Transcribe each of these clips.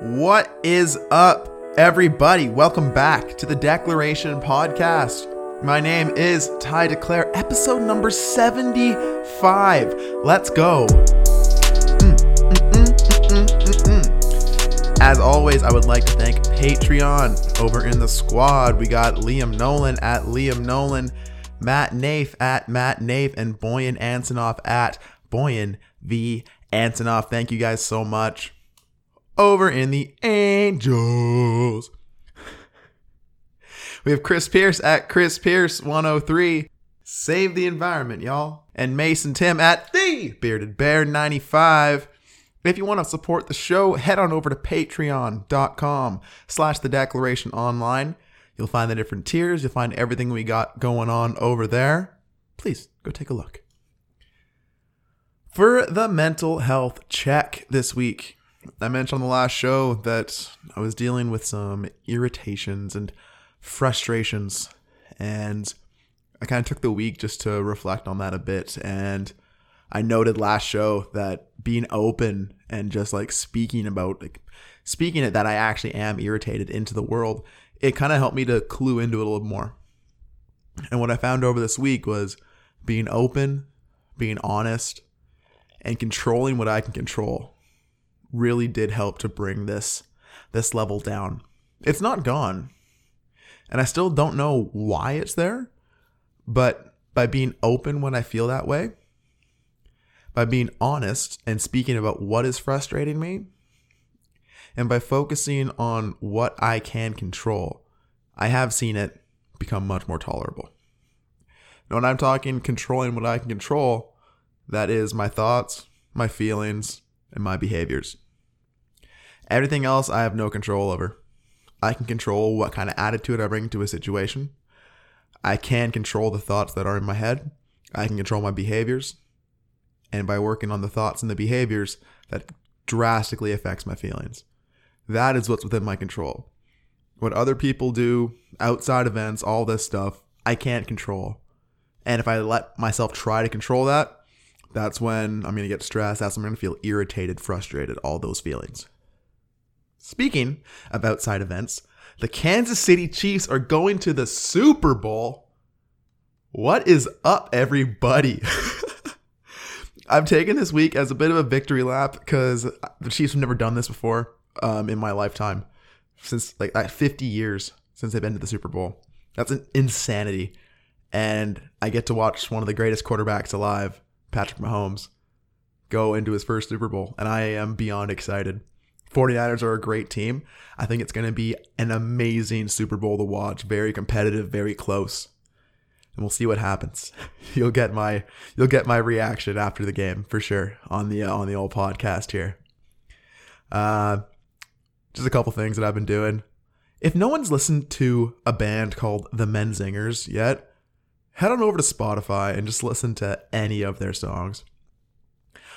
What is up, everybody? Welcome back to the Declaration Podcast. My name is Ty Declare, episode number 75. Let's go. Mm, mm, mm. As always, I would like to thank Patreon over in the squad. We got Liam Nolan at Liam Nolan, Matt Nafe at Matt Nafe, and Boyan Ansonoff at Boyan V. Ansonoff. Thank you guys so much over in the Angels. We have Chris Pierce at Chris Pierce 103. Save the environment, y'all. And Mason Tim at the Bearded Bear 95. If you want to support the show, head on over to patreon.com slash the declaration online. You'll find the different tiers. You'll find everything we got going on over there. Please go take a look. For the mental health check this week, I mentioned on the last show that I was dealing with some irritations and frustrations, and I kind of took the week just to reflect on that a bit. And I noted last show that being open and just like speaking about, like speaking it that I actually am irritated into the world, it kind of helped me to clue into it a little more. And what I found over this week was being open, being honest, and controlling what I can control really did help to bring this this level down. It's not gone. And I still don't know why it's there, but by being open when I feel that way, by being honest and speaking about what is frustrating me, and by focusing on what I can control, I have seen it become much more tolerable. Now, when I'm talking controlling what I can control, that is my thoughts, my feelings, and my behaviors. Everything else I have no control over. I can control what kind of attitude I bring to a situation. I can control the thoughts that are in my head. I can control my behaviors. And by working on the thoughts and the behaviors, that drastically affects my feelings. That is what's within my control. What other people do, outside events, all this stuff, I can't control. And if I let myself try to control that, that's when I'm going to get stressed. That's when I'm going to feel irritated, frustrated, all those feelings. Speaking of outside events, the Kansas City Chiefs are going to the Super Bowl. What is up, everybody? I've taken this week as a bit of a victory lap because the Chiefs have never done this before um, in my lifetime. Since like 50 years since they've been to the Super Bowl. That's an insanity. And I get to watch one of the greatest quarterbacks alive Patrick Mahomes go into his first Super Bowl, and I am beyond excited. 49ers are a great team. I think it's going to be an amazing Super Bowl to watch, very competitive, very close. And we'll see what happens. You'll get my you'll get my reaction after the game for sure on the uh, on the old podcast here. Uh just a couple things that I've been doing. If no one's listened to a band called The Menzingers yet, head on over to Spotify and just listen to any of their songs.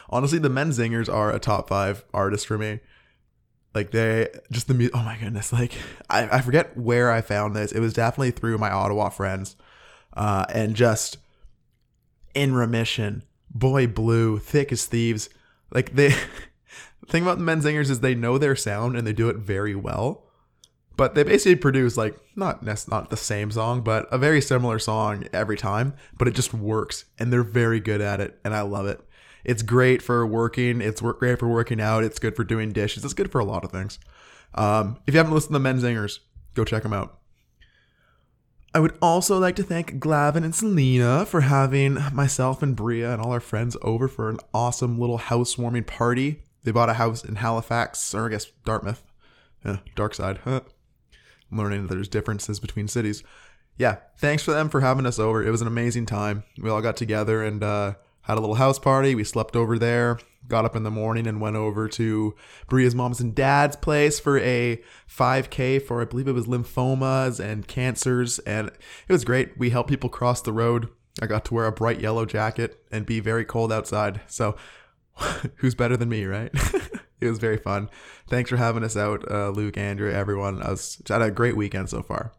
Honestly, the Menzingers are a top five artist for me. Like they just the music. Oh my goodness! Like I, I forget where I found this. It was definitely through my Ottawa friends, uh, and just in remission. Boy Blue, thick as thieves. Like they. the thing about the Menzingers is they know their sound and they do it very well. But they basically produce like not not the same song, but a very similar song every time. But it just works, and they're very good at it, and I love it. It's great for working. It's work great for working out. It's good for doing dishes. It's good for a lot of things. Um, if you haven't listened to the Menzingers, go check them out. I would also like to thank Glavin and Selena for having myself and Bria and all our friends over for an awesome little housewarming party. They bought a house in Halifax, or I guess Dartmouth. Yeah, dark side. Learning that there's differences between cities. Yeah, thanks for them for having us over. It was an amazing time. We all got together and uh, had a little house party. We slept over there, got up in the morning and went over to Bria's mom's and dad's place for a 5K for, I believe it was lymphomas and cancers. And it was great. We helped people cross the road. I got to wear a bright yellow jacket and be very cold outside. So, who's better than me, right? it was very fun. Thanks for having us out, uh, Luke, Andrew, everyone. I was had a great weekend so far,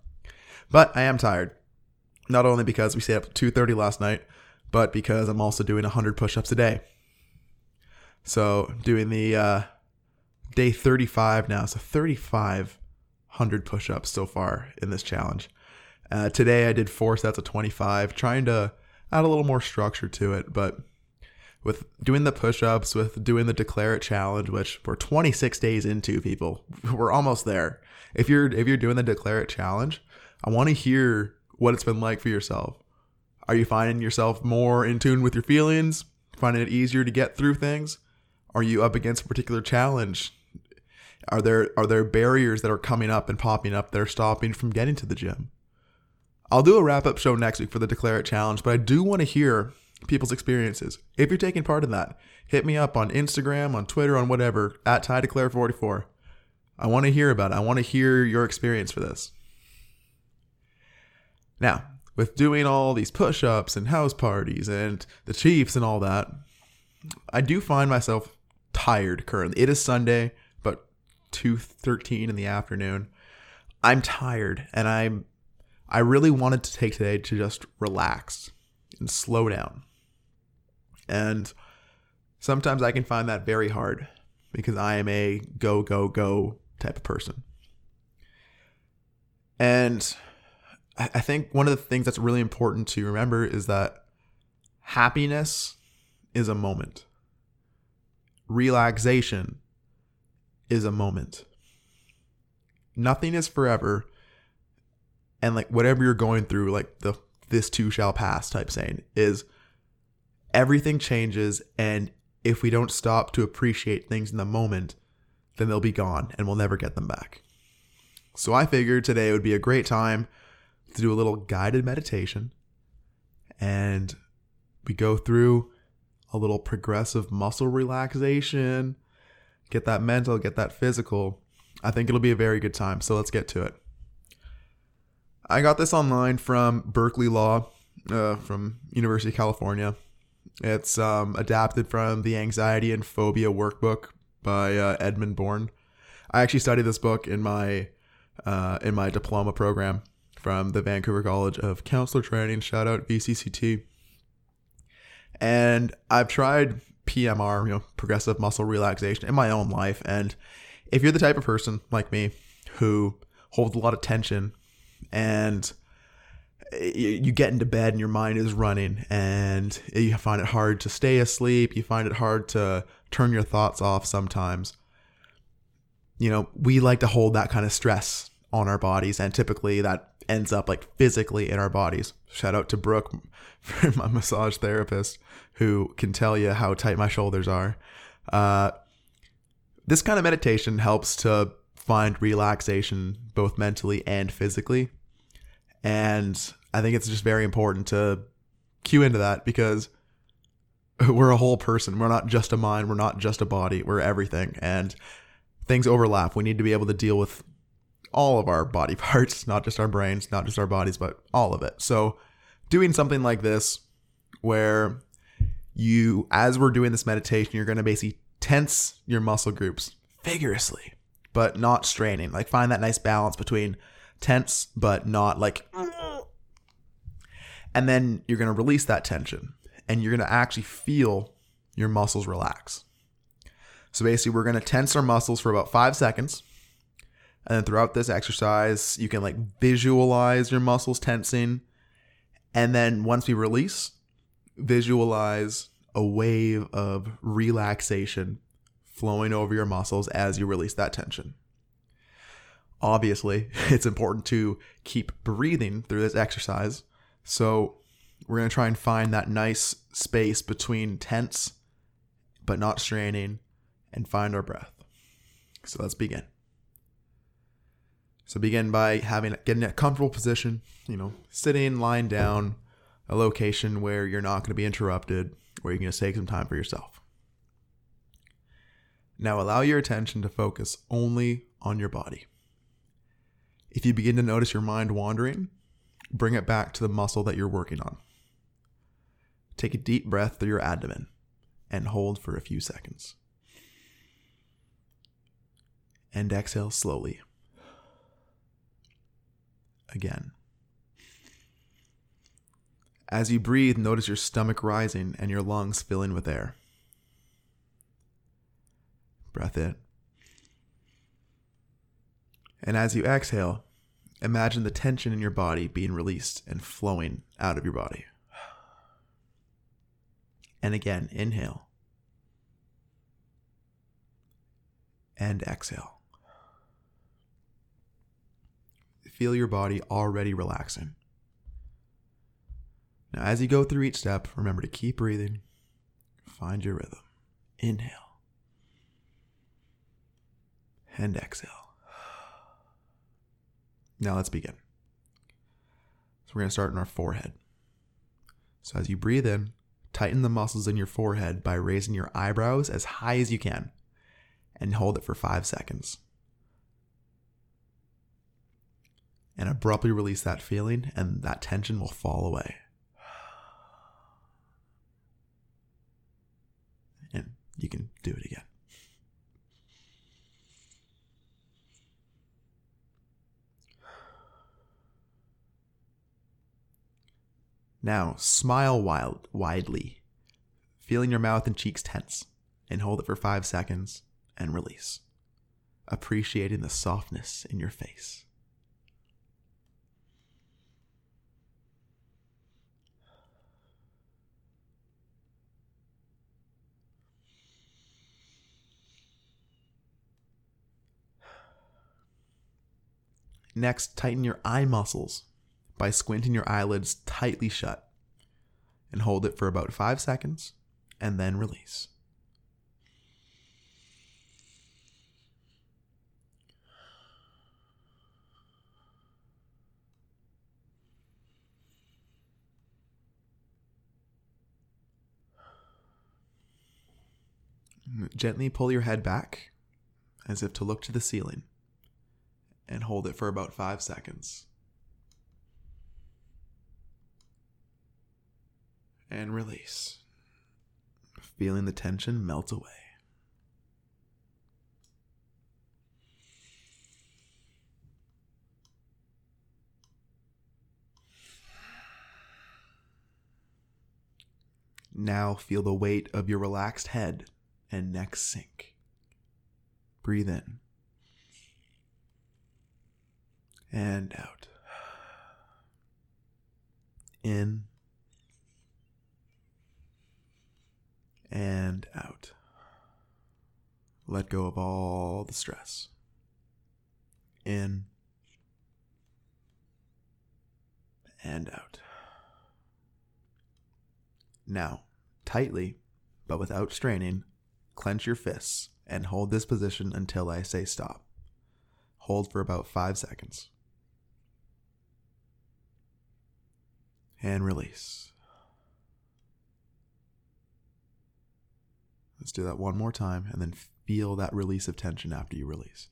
but I am tired. Not only because we stayed up two thirty last night, but because I'm also doing hundred push-ups a day. So doing the uh, day 35 now, so 3,500 push ups so far in this challenge. Uh, today I did four sets of 25, trying to add a little more structure to it, but with doing the push-ups, with doing the declare it challenge, which we're 26 days into, people, we're almost there. If you're if you're doing the declare it challenge, I want to hear what it's been like for yourself. Are you finding yourself more in tune with your feelings? Finding it easier to get through things? Are you up against a particular challenge? Are there are there barriers that are coming up and popping up that are stopping from getting to the gym? I'll do a wrap up show next week for the Declare It Challenge, but I do want to hear people's experiences. If you're taking part in that, hit me up on Instagram, on Twitter, on whatever, at Ty Declare 44. I want to hear about it. I want to hear your experience for this. Now, with doing all these push ups and house parties and the Chiefs and all that, I do find myself tired currently. It is Sunday, but 2:13 in the afternoon. I'm tired and I'm I really wanted to take today to just relax and slow down. And sometimes I can find that very hard because I am a go, go, go type of person. And I think one of the things that's really important to remember is that happiness is a moment, relaxation is a moment. Nothing is forever. And like whatever you're going through, like the this too shall pass type saying is everything changes and if we don't stop to appreciate things in the moment then they'll be gone and we'll never get them back. So i figured today would be a great time to do a little guided meditation and we go through a little progressive muscle relaxation get that mental get that physical. I think it'll be a very good time so let's get to it. I got this online from Berkeley Law, uh, from University of California. It's um, adapted from the Anxiety and Phobia Workbook by uh, Edmund Bourne. I actually studied this book in my uh, in my diploma program from the Vancouver College of Counselor Training. Shout out VCCT. And I've tried PMR, you know, progressive muscle relaxation, in my own life. And if you're the type of person like me who holds a lot of tension and you get into bed and your mind is running and you find it hard to stay asleep. You find it hard to turn your thoughts off sometimes. You know we like to hold that kind of stress on our bodies and typically that ends up like physically in our bodies. Shout out to brooke my massage therapist who can tell you how tight my shoulders are. Uh, this kind of meditation helps to find relaxation both mentally and physically. And I think it's just very important to cue into that because we're a whole person. We're not just a mind, we're not just a body, we're everything. And things overlap. We need to be able to deal with all of our body parts, not just our brains, not just our bodies, but all of it. So, doing something like this where you as we're doing this meditation, you're going to basically tense your muscle groups vigorously but not straining. Like find that nice balance between tense but not like and then you're going to release that tension and you're going to actually feel your muscles relax. So basically we're going to tense our muscles for about 5 seconds. And then throughout this exercise, you can like visualize your muscles tensing. And then once we release, visualize a wave of relaxation flowing over your muscles as you release that tension. Obviously, it's important to keep breathing through this exercise. So, we're going to try and find that nice space between tense but not straining and find our breath. So, let's begin. So, begin by having getting a comfortable position, you know, sitting, lying down, a location where you're not going to be interrupted, where you can just take some time for yourself. Now allow your attention to focus only on your body. If you begin to notice your mind wandering, bring it back to the muscle that you're working on. Take a deep breath through your abdomen and hold for a few seconds. And exhale slowly. Again. As you breathe, notice your stomach rising and your lungs filling with air. Breath in. And as you exhale, imagine the tension in your body being released and flowing out of your body. And again, inhale. And exhale. Feel your body already relaxing. Now, as you go through each step, remember to keep breathing. Find your rhythm. Inhale. And exhale. Now let's begin. So we're going to start in our forehead. So as you breathe in, tighten the muscles in your forehead by raising your eyebrows as high as you can and hold it for five seconds. And abruptly release that feeling, and that tension will fall away. And you can do it again. Now, smile wild, widely, feeling your mouth and cheeks tense, and hold it for five seconds and release, appreciating the softness in your face. Next, tighten your eye muscles by squinting your eyelids tightly shut and hold it for about five seconds and then release. Gently pull your head back as if to look to the ceiling and hold it for about five seconds. And release, feeling the tension melt away. Now feel the weight of your relaxed head and neck sink. Breathe in and out. In and out. Let go of all the stress. In and out. Now, tightly, but without straining, clench your fists and hold this position until I say stop. Hold for about five seconds. And release. Let's do that one more time and then feel that release of tension after you release.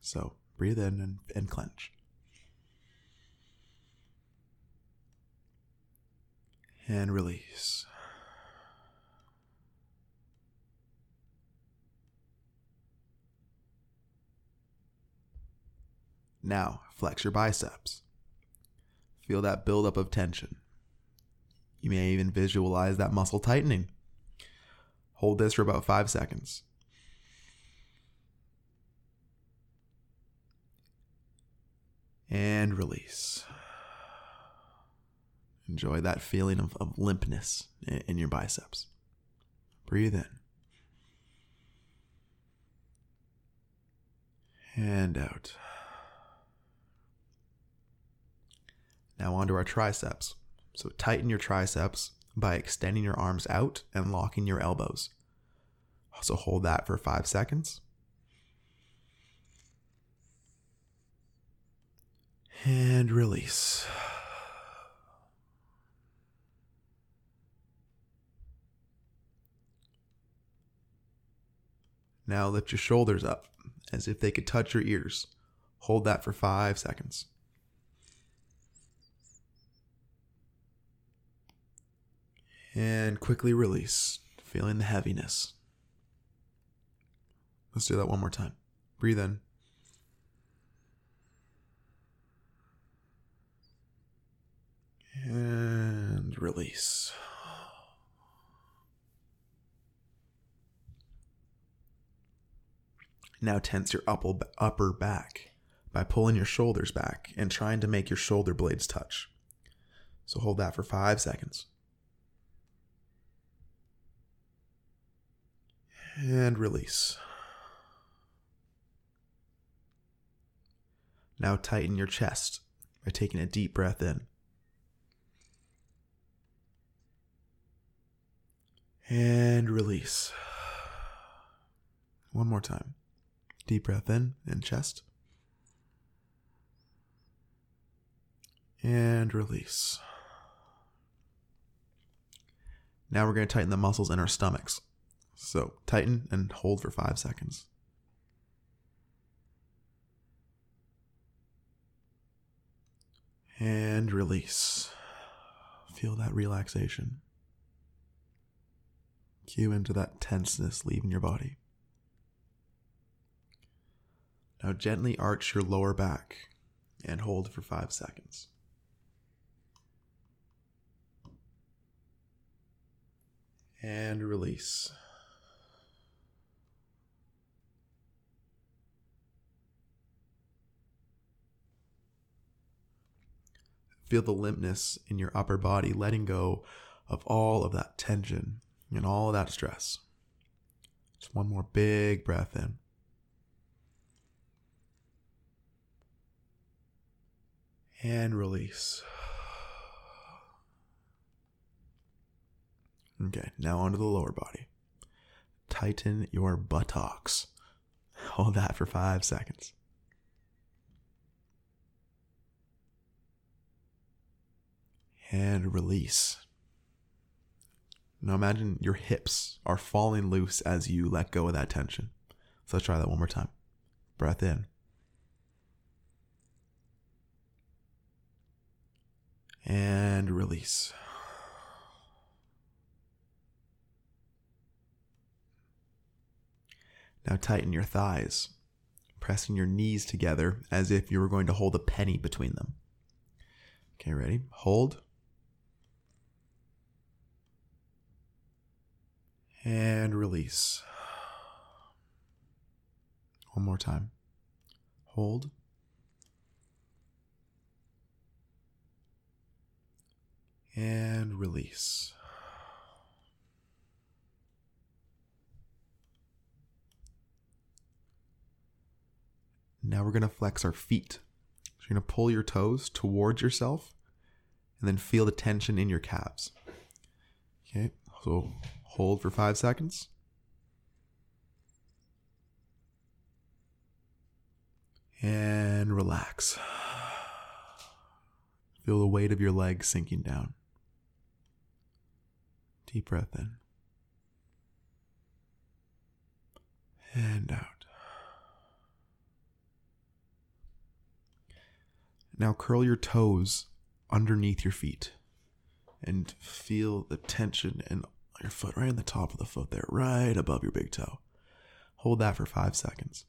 So breathe in and, and clench. And release. Now, flex your biceps. Feel that buildup of tension. You may even visualize that muscle tightening. Hold this for about five seconds. And release. Enjoy that feeling of, of limpness in your biceps. Breathe in. And out. Now onto our triceps. So tighten your triceps by extending your arms out and locking your elbows. So hold that for five seconds. And release. Now lift your shoulders up as if they could touch your ears. Hold that for five seconds. And quickly release, feeling the heaviness. Let's do that one more time. Breathe in. And release. Now tense your upper back by pulling your shoulders back and trying to make your shoulder blades touch. So hold that for five seconds. And release. Now tighten your chest by taking a deep breath in. And release. One more time. Deep breath in and chest. And release. Now we're going to tighten the muscles in our stomachs. So tighten and hold for five seconds. And release. Feel that relaxation. Cue into that tenseness leaving your body. Now gently arch your lower back and hold for five seconds. And release. Feel the limpness in your upper body, letting go of all of that tension and all of that stress. Just one more big breath in. And release. Okay, now onto the lower body. Tighten your buttocks. Hold that for five seconds. And release. Now imagine your hips are falling loose as you let go of that tension. So let's try that one more time. Breath in. And release. Now tighten your thighs, pressing your knees together as if you were going to hold a penny between them. Okay, ready? Hold. And release. One more time. Hold. And release. Now we're going to flex our feet. So you're going to pull your toes towards yourself and then feel the tension in your calves. Okay, so hold for five seconds. And relax. Feel the weight of your legs sinking down. Deep breath in. And out. Now curl your toes underneath your feet and feel the tension in your foot right on the top of the foot there, right above your big toe. Hold that for five seconds.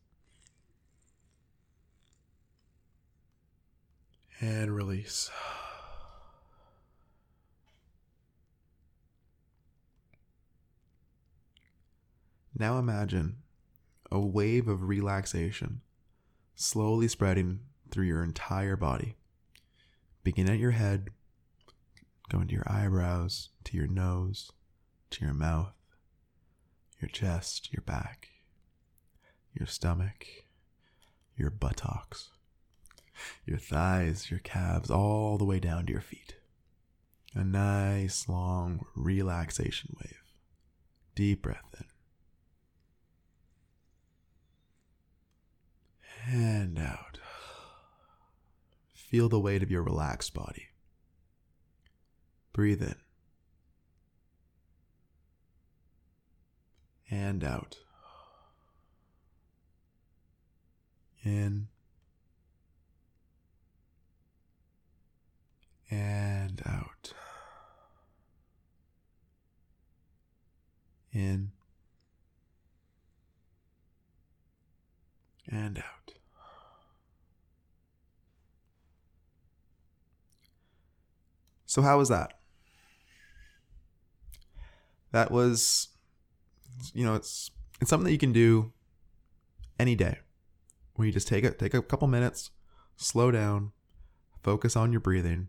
And release. Now imagine a wave of relaxation slowly spreading through your entire body. Begin at your head, going to your eyebrows, to your nose, to your mouth, your chest, your back, your stomach, your buttocks, your thighs, your calves, all the way down to your feet. A nice long relaxation wave. Deep breath in. And out. Feel the weight of your relaxed body. Breathe in. And out. In. And out. In. And out. So how was that? That was you know, it's it's something that you can do any day. where you just take it, take a couple minutes, slow down, focus on your breathing,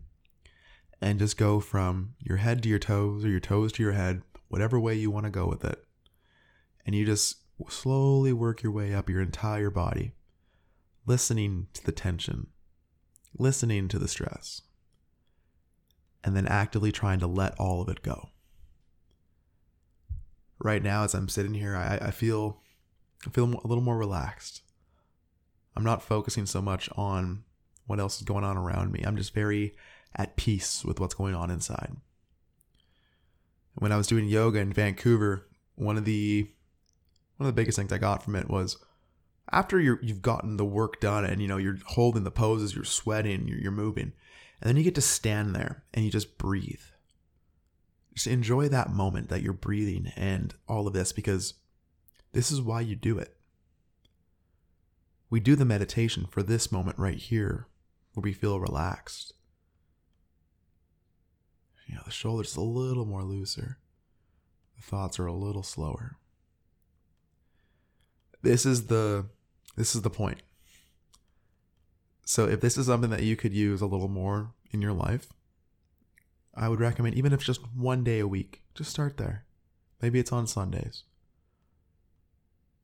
and just go from your head to your toes or your toes to your head, whatever way you want to go with it. And you just slowly work your way up your entire body, listening to the tension, listening to the stress, and then actively trying to let all of it go. Right now, as I'm sitting here, I, I feel I feel a little more relaxed. I'm not focusing so much on what else is going on around me. I'm just very at peace with what's going on inside. When I was doing yoga in Vancouver, one of the one of the biggest things I got from it was after you have gotten the work done and you know you're holding the poses, you're sweating, you're, you're moving, and then you get to stand there and you just breathe. Just enjoy that moment that you're breathing and all of this because this is why you do it. We do the meditation for this moment right here where we feel relaxed. You know, the shoulders a little more looser. The thoughts are a little slower. This is the this is the point. So if this is something that you could use a little more in your life, I would recommend even if just one day a week, just start there. Maybe it's on Sundays.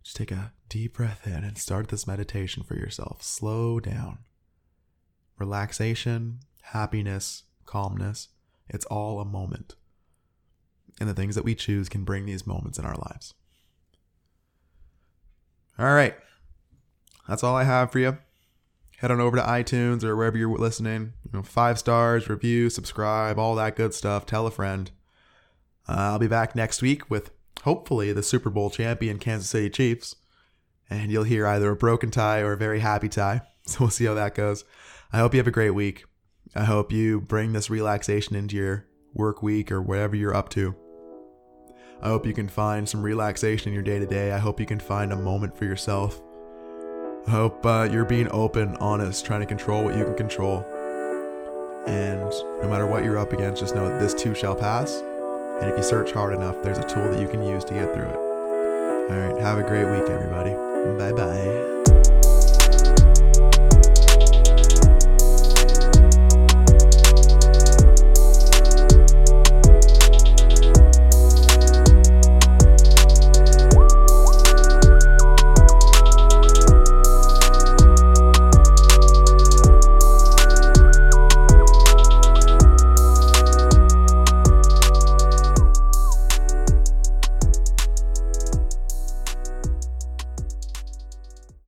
Just take a deep breath in and start this meditation for yourself. Slow down. Relaxation, happiness, calmness, it's all a moment. And the things that we choose can bring these moments in our lives. All right. That's all I have for you. Head on over to iTunes or wherever you're listening. You know, five stars, review, subscribe, all that good stuff. Tell a friend. Uh, I'll be back next week with hopefully the Super Bowl champion Kansas City Chiefs. And you'll hear either a broken Ty or a very happy Ty. So we'll see how that goes. I hope you have a great week. I hope you bring this relaxation into your work week or whatever you're up to. I hope you can find some relaxation in your day to day. I hope you can find a moment for yourself. I hope uh, you're being open, honest, trying to control what you can control. And no matter what you're up against, just know that this too shall pass. And if you search hard enough, there's a tool that you can use to get through it. All right, have a great week, everybody. Bye bye.